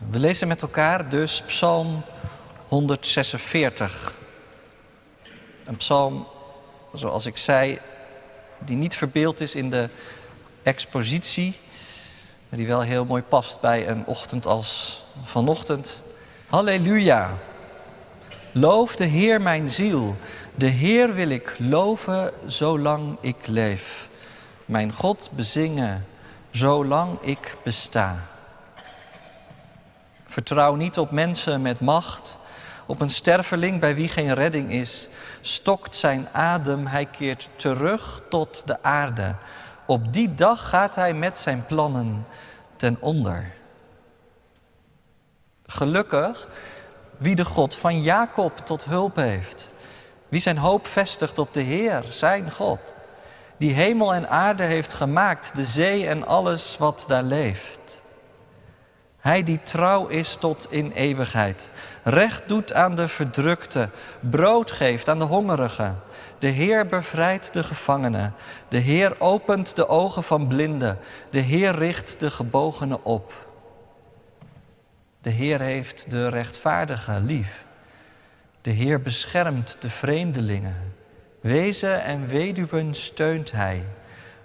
We lezen met elkaar dus Psalm 146. Een psalm, zoals ik zei, die niet verbeeld is in de expositie, maar die wel heel mooi past bij een ochtend als vanochtend. Halleluja! Loof de Heer mijn ziel. De Heer wil ik loven zolang ik leef. Mijn God bezingen zolang ik besta. Vertrouw niet op mensen met macht, op een sterveling bij wie geen redding is. Stokt zijn adem, hij keert terug tot de aarde. Op die dag gaat hij met zijn plannen ten onder. Gelukkig wie de God van Jacob tot hulp heeft. Wie zijn hoop vestigt op de Heer, zijn God. Die hemel en aarde heeft gemaakt, de zee en alles wat daar leeft. Hij die trouw is tot in eeuwigheid. Recht doet aan de verdrukte, brood geeft aan de hongerigen. De Heer bevrijdt de gevangenen. De Heer opent de ogen van blinden. De Heer richt de gebogenen op. De Heer heeft de rechtvaardigen lief. De Heer beschermt de vreemdelingen. Wezen en weduwen steunt Hij.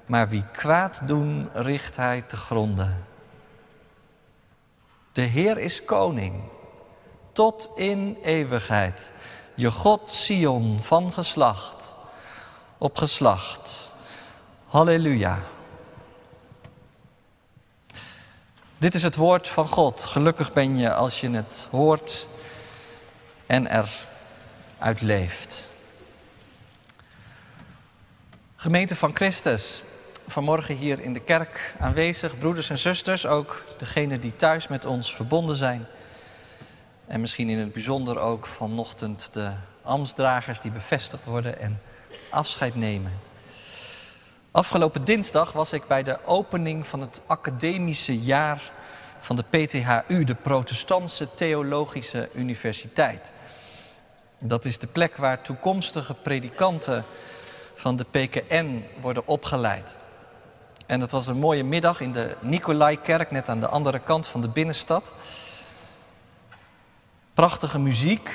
Maar wie kwaad doen, richt Hij te gronden. De Heer is koning, tot in eeuwigheid. Je God Sion van geslacht op geslacht. Halleluja. Dit is het woord van God. Gelukkig ben je als je het hoort en eruit leeft. Gemeente van Christus, vanmorgen hier in de kerk aanwezig, broeders en zusters, ook degenen die thuis met ons verbonden zijn. En misschien in het bijzonder ook vanochtend de ambtsdragers die bevestigd worden en afscheid nemen. Afgelopen dinsdag was ik bij de opening van het academische jaar van de PTHU, de Protestantse Theologische Universiteit. Dat is de plek waar toekomstige predikanten van de PKN worden opgeleid. En het was een mooie middag in de Nicolai-kerk, net aan de andere kant van de binnenstad. Prachtige muziek,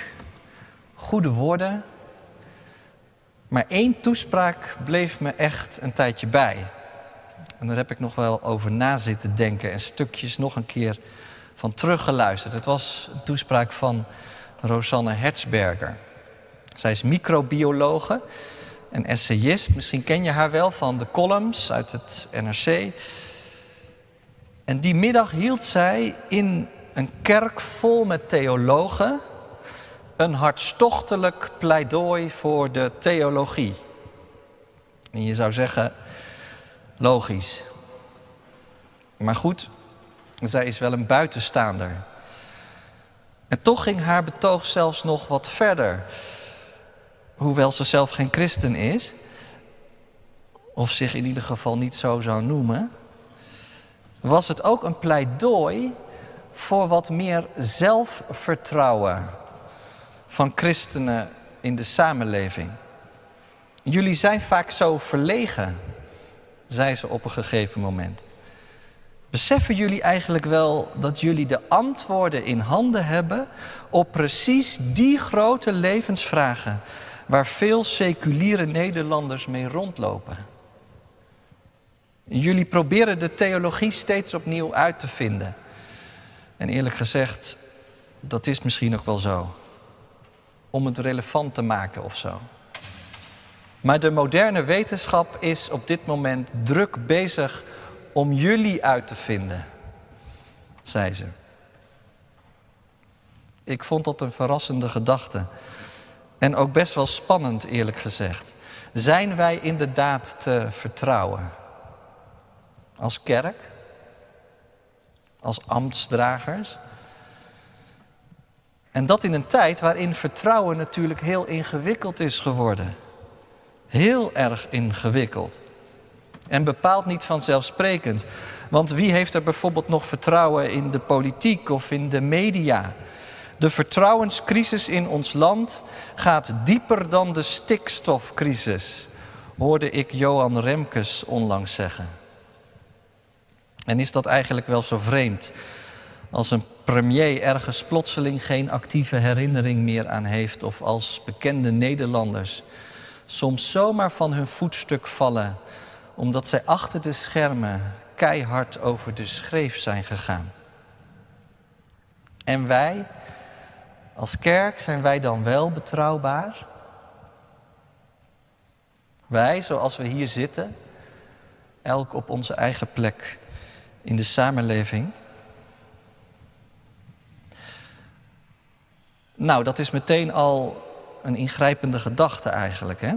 goede woorden. Maar één toespraak bleef me echt een tijdje bij. En daar heb ik nog wel over na zitten denken en stukjes nog een keer van teruggeluisterd. Het was een toespraak van Rosanne Hertzberger. Zij is microbiologe en essayist. Misschien ken je haar wel van de columns uit het NRC. En die middag hield zij in een kerk vol met theologen een hartstochtelijk pleidooi voor de theologie. En je zou zeggen, logisch. Maar goed, zij is wel een buitenstaander. En toch ging haar betoog zelfs nog wat verder. Hoewel ze zelf geen christen is, of zich in ieder geval niet zo zou noemen, was het ook een pleidooi voor wat meer zelfvertrouwen van christenen in de samenleving. Jullie zijn vaak zo verlegen, zei ze op een gegeven moment. Beseffen jullie eigenlijk wel dat jullie de antwoorden in handen hebben op precies die grote levensvragen waar veel seculiere Nederlanders mee rondlopen? Jullie proberen de theologie steeds opnieuw uit te vinden. En eerlijk gezegd, dat is misschien ook wel zo om het relevant te maken of zo. Maar de moderne wetenschap is op dit moment druk bezig om jullie uit te vinden, zei ze. Ik vond dat een verrassende gedachte. En ook best wel spannend, eerlijk gezegd. Zijn wij inderdaad te vertrouwen? Als kerk? Als ambtsdragers? En dat in een tijd waarin vertrouwen natuurlijk heel ingewikkeld is geworden. Heel erg ingewikkeld. En bepaald niet vanzelfsprekend. Want wie heeft er bijvoorbeeld nog vertrouwen in de politiek of in de media? De vertrouwenscrisis in ons land gaat dieper dan de stikstofcrisis, hoorde ik Johan Remkes onlangs zeggen. En is dat eigenlijk wel zo vreemd? Als een premier ergens plotseling geen actieve herinnering meer aan heeft, of als bekende Nederlanders soms zomaar van hun voetstuk vallen, omdat zij achter de schermen keihard over de schreef zijn gegaan. En wij, als kerk, zijn wij dan wel betrouwbaar? Wij, zoals we hier zitten, elk op onze eigen plek in de samenleving. Nou, dat is meteen al een ingrijpende gedachte eigenlijk. Hè?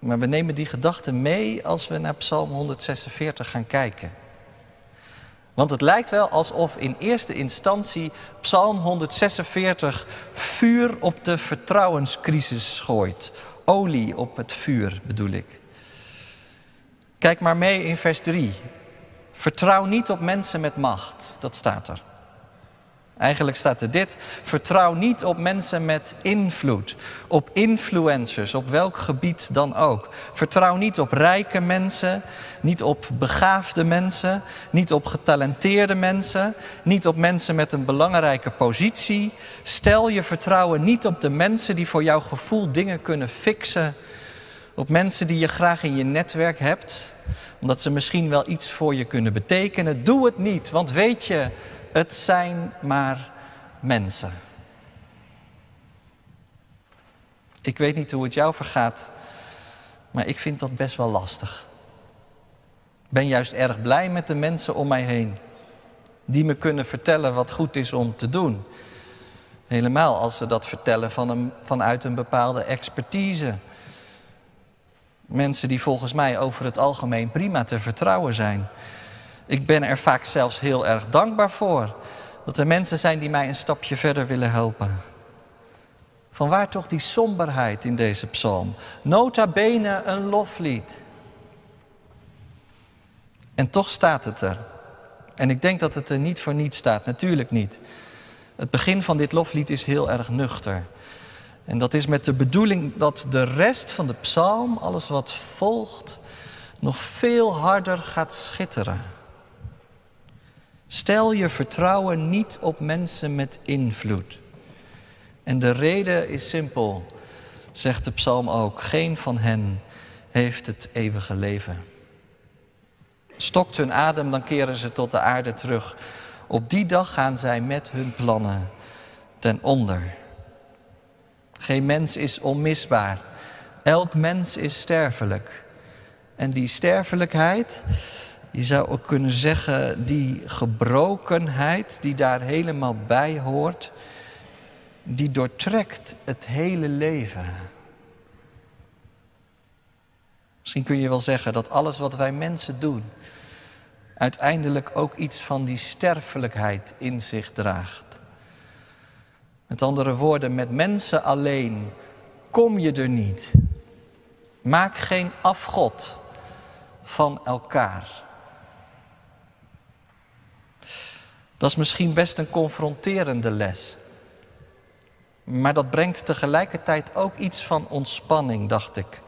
Maar we nemen die gedachte mee als we naar Psalm 146 gaan kijken. Want het lijkt wel alsof in eerste instantie Psalm 146 vuur op de vertrouwenscrisis gooit. Olie op het vuur bedoel ik. Kijk maar mee in vers 3. Vertrouw niet op mensen met macht, dat staat er. Eigenlijk staat er dit: vertrouw niet op mensen met invloed, op influencers, op welk gebied dan ook. Vertrouw niet op rijke mensen, niet op begaafde mensen, niet op getalenteerde mensen, niet op mensen met een belangrijke positie. Stel je vertrouwen niet op de mensen die voor jouw gevoel dingen kunnen fixen, op mensen die je graag in je netwerk hebt, omdat ze misschien wel iets voor je kunnen betekenen. Doe het niet, want weet je, het zijn maar mensen. Ik weet niet hoe het jou vergaat, maar ik vind dat best wel lastig. Ik ben juist erg blij met de mensen om mij heen. Die me kunnen vertellen wat goed is om te doen. Helemaal als ze dat vertellen van een, vanuit een bepaalde expertise. Mensen die volgens mij over het algemeen prima te vertrouwen zijn. Ik ben er vaak zelfs heel erg dankbaar voor. Dat er mensen zijn die mij een stapje verder willen helpen. Vanwaar toch die somberheid in deze psalm? Nota bene een loflied. En toch staat het er. En ik denk dat het er niet voor niets staat, natuurlijk niet. Het begin van dit loflied is heel erg nuchter. En dat is met de bedoeling dat de rest van de psalm, alles wat volgt, nog veel harder gaat schitteren. Stel je vertrouwen niet op mensen met invloed. En de reden is simpel, zegt de psalm ook. Geen van hen heeft het eeuwige leven. Stokt hun adem, dan keren ze tot de aarde terug. Op die dag gaan zij met hun plannen ten onder. Geen mens is onmisbaar. Elk mens is sterfelijk. En die sterfelijkheid, je zou ook kunnen zeggen, die gebrokenheid die daar helemaal bij hoort, die doortrekt het hele leven. Misschien kun je wel zeggen dat alles wat wij mensen doen, uiteindelijk ook iets van die sterfelijkheid in zich draagt. Met andere woorden, met mensen alleen kom je er niet. Maak geen afgod van elkaar. Dat is misschien best een confronterende les. Maar dat brengt tegelijkertijd ook iets van ontspanning, dacht ik.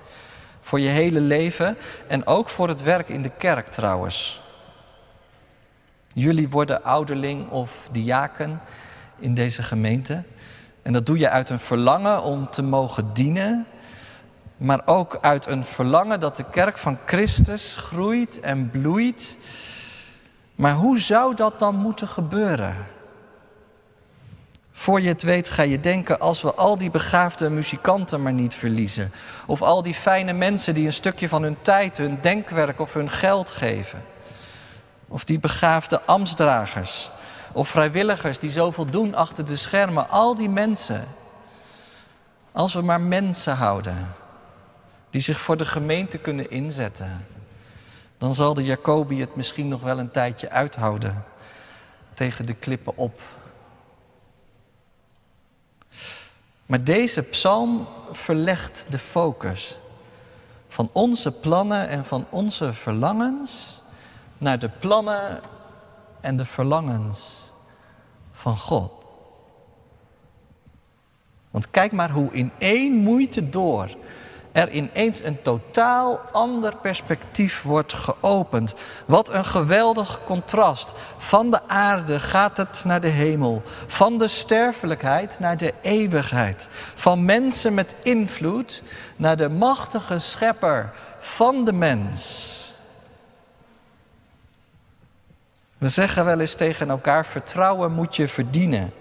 Voor je hele leven en ook voor het werk in de kerk trouwens. Jullie worden ouderling of diaken in deze gemeente. En dat doe je uit een verlangen om te mogen dienen, maar ook uit een verlangen dat de kerk van Christus groeit en bloeit maar hoe zou dat dan moeten gebeuren? Voor je het weet ga je denken, als we al die begaafde muzikanten maar niet verliezen. Of al die fijne mensen die een stukje van hun tijd, hun denkwerk of hun geld geven. Of die begaafde ambtsdragers. Of vrijwilligers die zoveel doen achter de schermen. Al die mensen. Als we maar mensen houden. Die zich voor de gemeente kunnen inzetten dan zal de Jacobi het misschien nog wel een tijdje uithouden tegen de klippen op. Maar deze psalm verlegt de focus van onze plannen en van onze verlangens naar de plannen en de verlangens van God. Want kijk maar hoe in één moeite door er ineens een totaal ander perspectief wordt geopend. Wat een geweldig contrast. Van de aarde gaat het naar de hemel. Van de sterfelijkheid naar de eeuwigheid. Van mensen met invloed naar de machtige schepper van de mens. We zeggen wel eens tegen elkaar: vertrouwen moet je verdienen.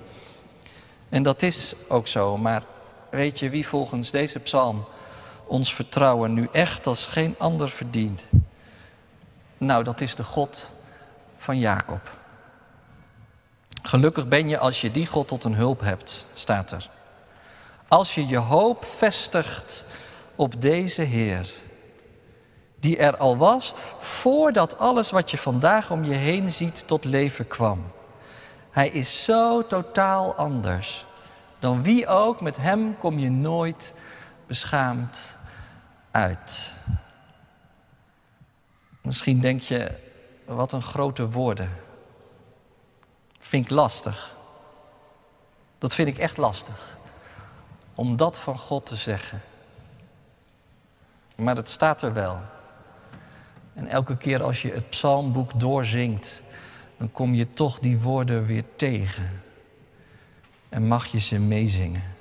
En dat is ook zo, maar weet je wie volgens deze psalm ons vertrouwen nu echt als geen ander verdient? Nou, dat is de God van Jacob. Gelukkig ben je als je die God tot een hulp hebt, staat er. Als je je hoop vestigt op deze Heer, die er al was voordat alles wat je vandaag om je heen ziet tot leven kwam. Hij is zo totaal anders dan wie ook. Met hem kom je nooit beschaamd uit. Misschien denk je, wat een grote woorden. Vind ik lastig. Dat vind ik echt lastig. Om dat van God te zeggen. Maar het staat er wel. En elke keer als je het psalmboek doorzingt, dan kom je toch die woorden weer tegen. En mag je ze meezingen.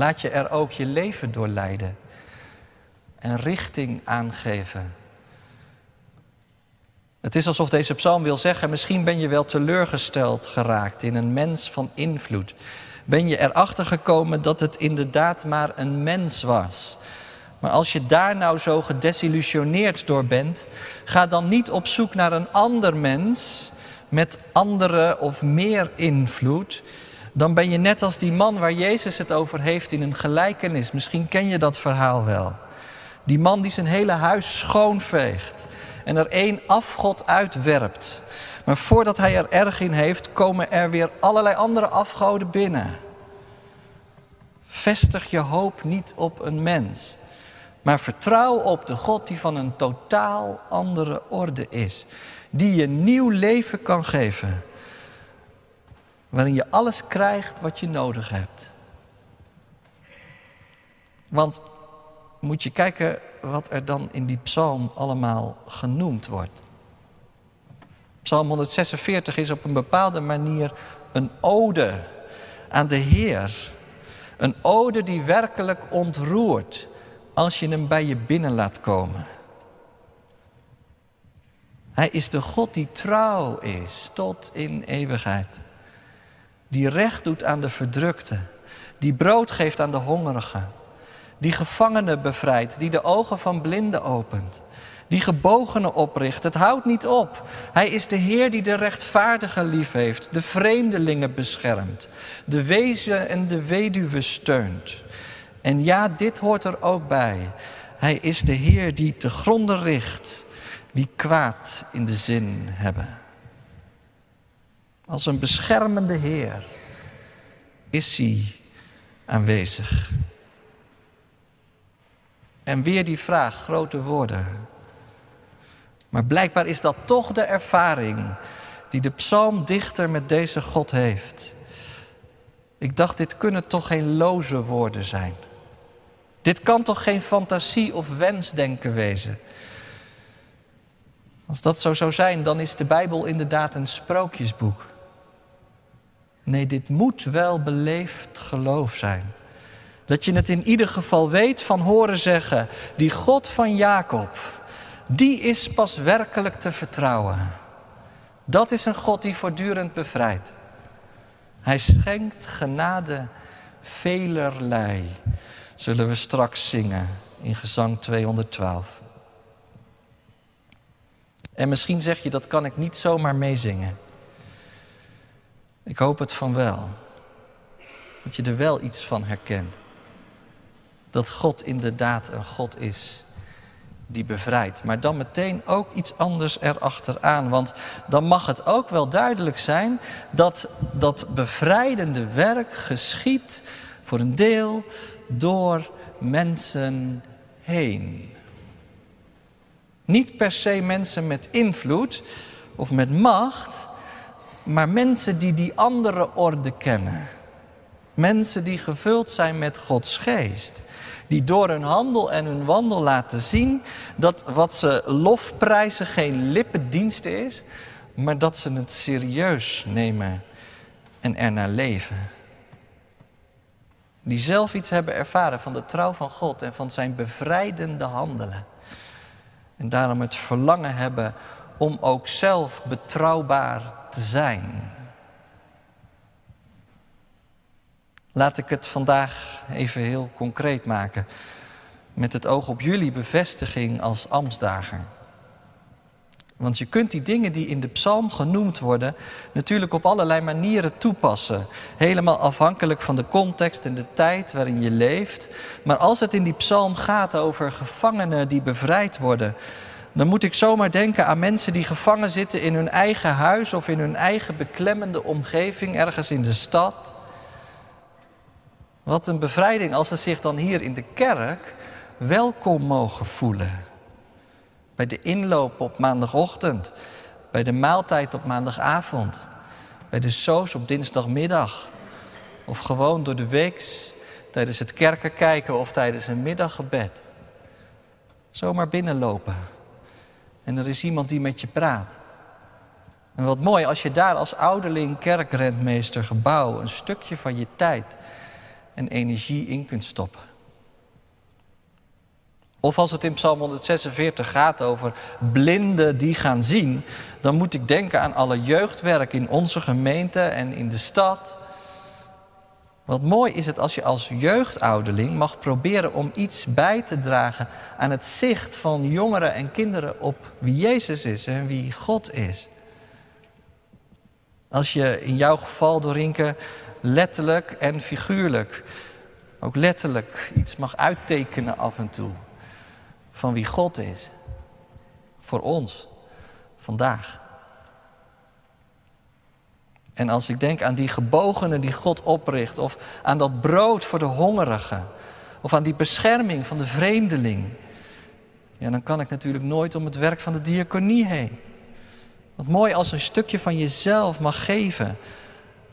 Laat je er ook je leven door leiden en richting aangeven. Het is alsof deze psalm wil zeggen: misschien ben je wel teleurgesteld geraakt in een mens van invloed. Ben je erachter gekomen dat het inderdaad maar een mens was maar als je daar nou zo gedesillusioneerd door bent, ga dan niet op zoek naar een ander mens met andere of meer invloed. Dan ben je net als die man waar Jezus het over heeft in een gelijkenis. Misschien ken je dat verhaal wel. Die man die zijn hele huis schoonveegt en er één afgod uitwerpt. Maar voordat hij er erg in heeft, komen er weer allerlei andere afgoden binnen. Vestig je hoop niet op een mens. Maar vertrouw op de God die van een totaal andere orde is. Die je nieuw leven kan geven. Waarin je alles krijgt wat je nodig hebt. Want moet je kijken wat er dan in die psalm allemaal genoemd wordt. Psalm 146 is op een bepaalde manier een ode aan de Heer. Een ode die werkelijk ontroert als je hem bij je binnen laat komen. Hij is de God die trouw is tot in eeuwigheid. Die recht doet aan de verdrukte. Die brood geeft aan de hongerigen. Die gevangenen bevrijdt. Die de ogen van blinden opent. Die gebogenen opricht. Het houdt niet op. Hij is de Heer die de rechtvaardigen lief heeft. De vreemdelingen beschermt. De wezen en de weduwe steunt. En ja, dit hoort er ook bij. Hij is de Heer die te gronden richt wie kwaad in de zin hebben. Als een beschermende Heer is hij aanwezig. En weer die vraag, grote woorden. Maar blijkbaar is dat toch de ervaring die de psalmdichter met deze God heeft. Ik dacht, dit kunnen toch geen loze woorden zijn. Dit kan toch geen fantasie of wensdenken wezen? Als dat zo zou zijn, dan is de Bijbel inderdaad een sprookjesboek. Nee, dit moet wel beleefd geloof zijn. Dat je het in ieder geval weet van horen zeggen, die God van Jacob, die is pas werkelijk te vertrouwen. Dat is een God die voortdurend bevrijdt. Hij schenkt genade velerlei zullen we straks zingen in gezang 212. En misschien zeg je dat kan ik niet zomaar meezingen. Ik hoop het van wel. Dat je er wel iets van herkent. Dat God inderdaad een God is die bevrijdt. Maar dan meteen ook iets anders erachteraan. Want dan mag het ook wel duidelijk zijn dat dat bevrijdende werk geschiet voor een deel door mensen heen. Niet per se mensen met invloed of met macht, maar mensen die die andere orde kennen. Mensen die gevuld zijn met Gods geest. Die door hun handel en hun wandel laten zien dat wat ze lofprijzen geen lippendienst is, maar dat ze het serieus nemen en ernaar leven. Die zelf iets hebben ervaren van de trouw van God en van zijn bevrijdende handelen. En daarom het verlangen hebben om ook zelf betrouwbaar te zijn. Laat ik het vandaag even heel concreet maken. Met het oog op jullie bevestiging als ambtsdager. Want je kunt die dingen die in de psalm genoemd worden, natuurlijk op allerlei manieren toepassen. Helemaal afhankelijk van de context en de tijd waarin je leeft. Maar als het in die psalm gaat over gevangenen die bevrijd worden, dan moet ik zomaar denken aan mensen die gevangen zitten in hun eigen huis of in hun eigen beklemmende omgeving, ergens in de stad. Wat een bevrijding als ze zich dan hier in de kerk welkom mogen voelen. Bij de inloop op maandagochtend, bij de maaltijd op maandagavond, bij de soos op dinsdagmiddag of gewoon door de weeks tijdens het kerken kijken of tijdens een middaggebed. Zomaar binnenlopen. En er is iemand die met je praat. En wat mooi als je daar als ouderling, kerkrentmeester, gebouw een stukje van je tijd en energie in kunt stoppen. Of als het in Psalm 146 gaat over blinden die gaan zien, dan moet ik denken aan alle jeugdwerk in onze gemeente en in de stad. Wat mooi is het als je als jeugdouderling mag proberen om iets bij te dragen aan het zicht van jongeren en kinderen op wie Jezus is en wie God is. Als je in jouw geval, Dorinke, letterlijk en figuurlijk, ook letterlijk iets mag uittekenen af en toe van wie God is. Voor ons, vandaag. En als ik denk aan die gebogenen die God opricht, of aan dat brood voor de hongerigen, of aan die bescherming van de vreemdeling, ja, dan kan ik natuurlijk nooit om het werk van de diaconie heen. Wat mooi als een stukje van jezelf mag geven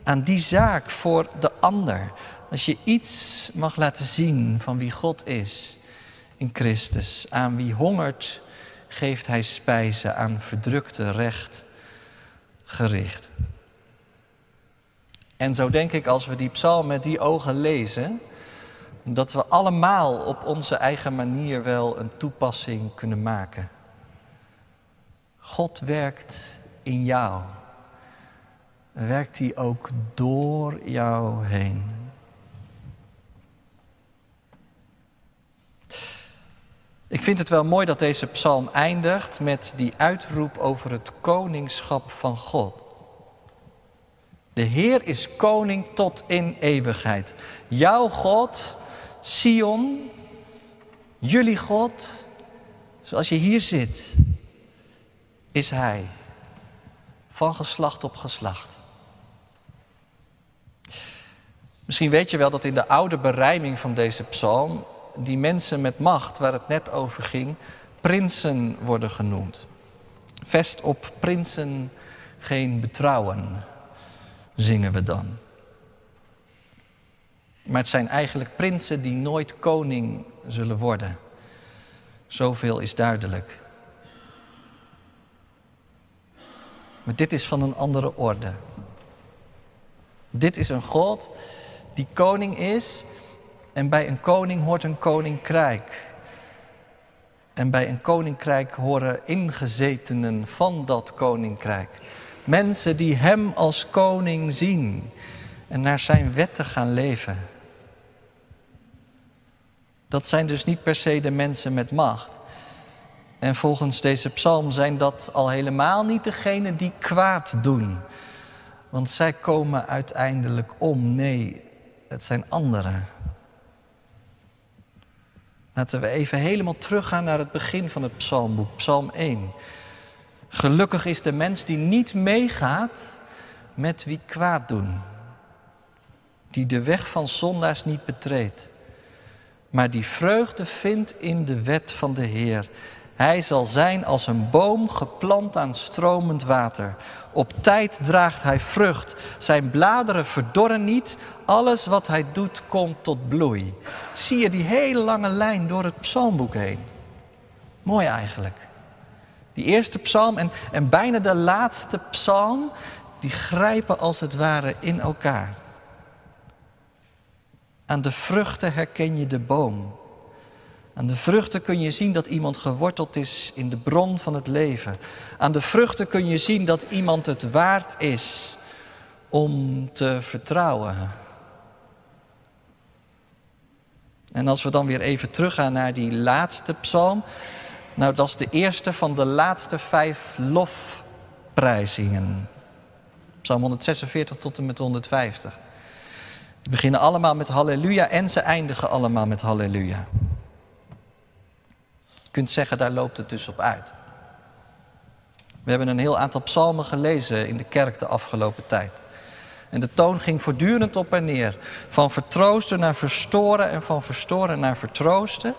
aan die zaak voor de ander. Als je iets mag laten zien van wie God is in Christus. Aan wie hongert, geeft hij spijzen, aan verdrukte recht gericht. En zo denk ik als we die psalm met die ogen lezen, dat we allemaal op onze eigen manier wel een toepassing kunnen maken. God werkt in jou. Werkt hij ook door jou heen. Ik vind het wel mooi dat deze psalm eindigt met die uitroep over het koningschap van God. De Heer is koning tot in eeuwigheid. Jouw God, Sion, jullie God, zoals je hier zit, is Hij. Van geslacht op geslacht. Misschien weet je wel dat in de oude berijming van deze psalm die mensen met macht, waar het net over ging, prinsen worden genoemd. Vest op prinsen geen betrouwen, zingen we dan. Maar het zijn eigenlijk prinsen die nooit koning zullen worden. Zoveel is duidelijk. Maar dit is van een andere orde. Dit is een God die koning is en bij een koning hoort een koninkrijk. En bij een koninkrijk horen ingezetenen van dat koninkrijk. Mensen die Hem als koning zien en naar Zijn wetten gaan leven. Dat zijn dus niet per se de mensen met macht. En volgens deze psalm zijn dat al helemaal niet degenen die kwaad doen. Want zij komen uiteindelijk om. Nee, het zijn anderen. Laten we even helemaal teruggaan naar het begin van het psalmboek, Psalm 1. Gelukkig is de mens die niet meegaat met wie kwaad doen. Die de weg van zondaars niet betreedt. Maar die vreugde vindt in de wet van de Heer. Hij zal zijn als een boom geplant aan stromend water. Op tijd draagt hij vrucht. Zijn bladeren verdorren niet. Alles wat hij doet komt tot bloei. Zie je die hele lange lijn door het psalmboek heen? Mooi eigenlijk. Die eerste psalm en, en bijna de laatste psalm, die grijpen als het ware in elkaar. Aan de vruchten herken je de boom. Aan de vruchten kun je zien dat iemand geworteld is in de bron van het leven. Aan de vruchten kun je zien dat iemand het waard is om te vertrouwen. En als we dan weer even teruggaan naar die laatste psalm. Nou, dat is de eerste van de laatste vijf lofprijzingen. Psalm 146 tot en met 150. Die beginnen allemaal met halleluja en ze eindigen allemaal met halleluja. Je kunt zeggen, daar loopt het dus op uit. We hebben een heel aantal psalmen gelezen in de kerk de afgelopen tijd. En de toon ging voortdurend op en neer. Van vertroosten naar verstoren en van verstoren naar vertroosten.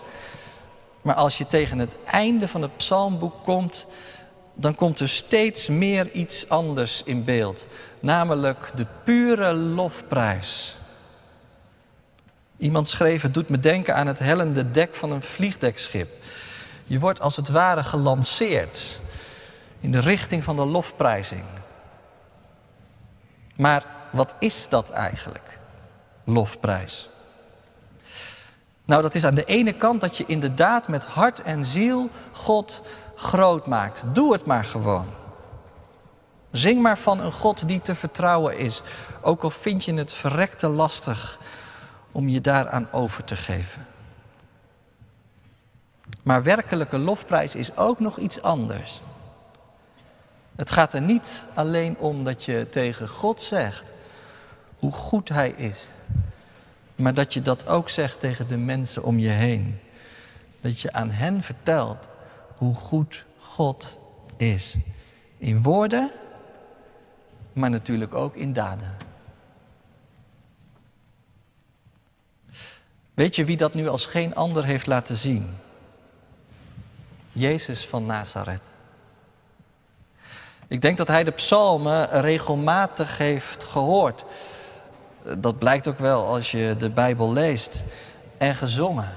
Maar als je tegen het einde van het psalmboek komt, dan komt er steeds meer iets anders in beeld. Namelijk de pure lofprijs. Iemand schreef, het doet me denken aan het hellende dek van een vliegdekschip. Je wordt als het ware gelanceerd in de richting van de lofprijzing. Maar wat is dat eigenlijk, lofprijs? Nou, dat is aan de ene kant dat je inderdaad met hart en ziel God groot maakt. Doe het maar gewoon. Zing maar van een God die te vertrouwen is, ook al vind je het verrekte lastig om je daaraan over te geven. Maar werkelijke lofprijs is ook nog iets anders. Het gaat er niet alleen om dat je tegen God zegt hoe goed Hij is, maar dat je dat ook zegt tegen de mensen om je heen. Dat je aan hen vertelt hoe goed God is. In woorden, maar natuurlijk ook in daden. Weet je wie dat nu als geen ander heeft laten zien? Jezus van Nazareth. Ik denk dat hij de psalmen regelmatig heeft gehoord. Dat blijkt ook wel als je de Bijbel leest en gezongen.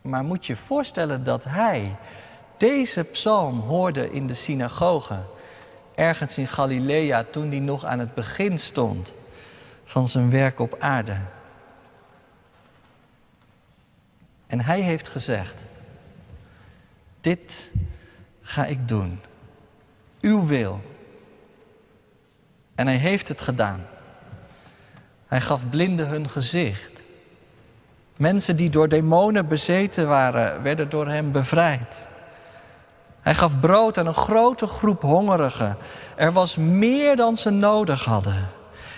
Maar moet je voorstellen dat hij deze psalm hoorde in de synagoge, ergens in Galilea, toen hij nog aan het begin stond van zijn werk op aarde. En hij heeft gezegd: Dit ga ik doen. Uw wil. En hij heeft het gedaan. Hij gaf blinden hun gezicht. Mensen die door demonen bezeten waren, werden door hem bevrijd. Hij gaf brood aan een grote groep hongerigen. Er was meer dan ze nodig hadden.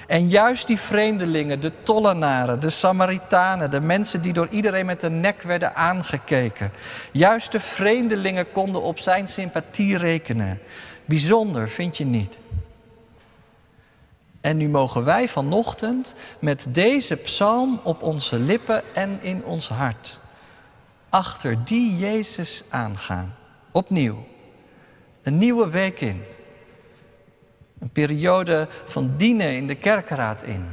En juist die vreemdelingen, de tollenaren, de Samaritanen, de mensen die door iedereen met de nek werden aangekeken, juist de vreemdelingen konden op zijn sympathie rekenen. Bijzonder, vind je niet? En nu mogen wij vanochtend met deze psalm op onze lippen en in ons hart achter die Jezus aangaan. Opnieuw. Een nieuwe week in. Een periode van dienen in de kerkraad in.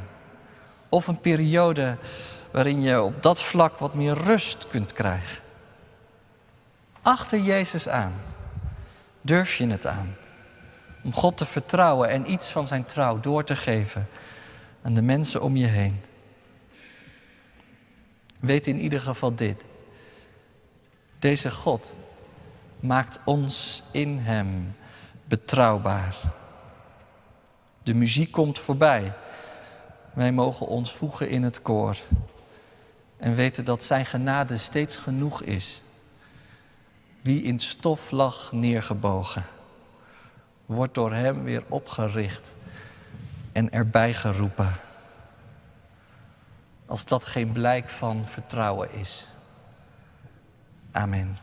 Of een periode waarin je op dat vlak wat meer rust kunt krijgen. Achter Jezus aan. Durf je het aan? Om God te vertrouwen en iets van zijn trouw door te geven aan de mensen om je heen. Weet in ieder geval dit. Deze God maakt ons in Hem betrouwbaar. De muziek komt voorbij. Wij mogen ons voegen in het koor. En weten dat Zijn genade steeds genoeg is. Wie in stof lag neergebogen, wordt door Hem weer opgericht en erbij geroepen. Als dat geen blijk van vertrouwen is. Amen.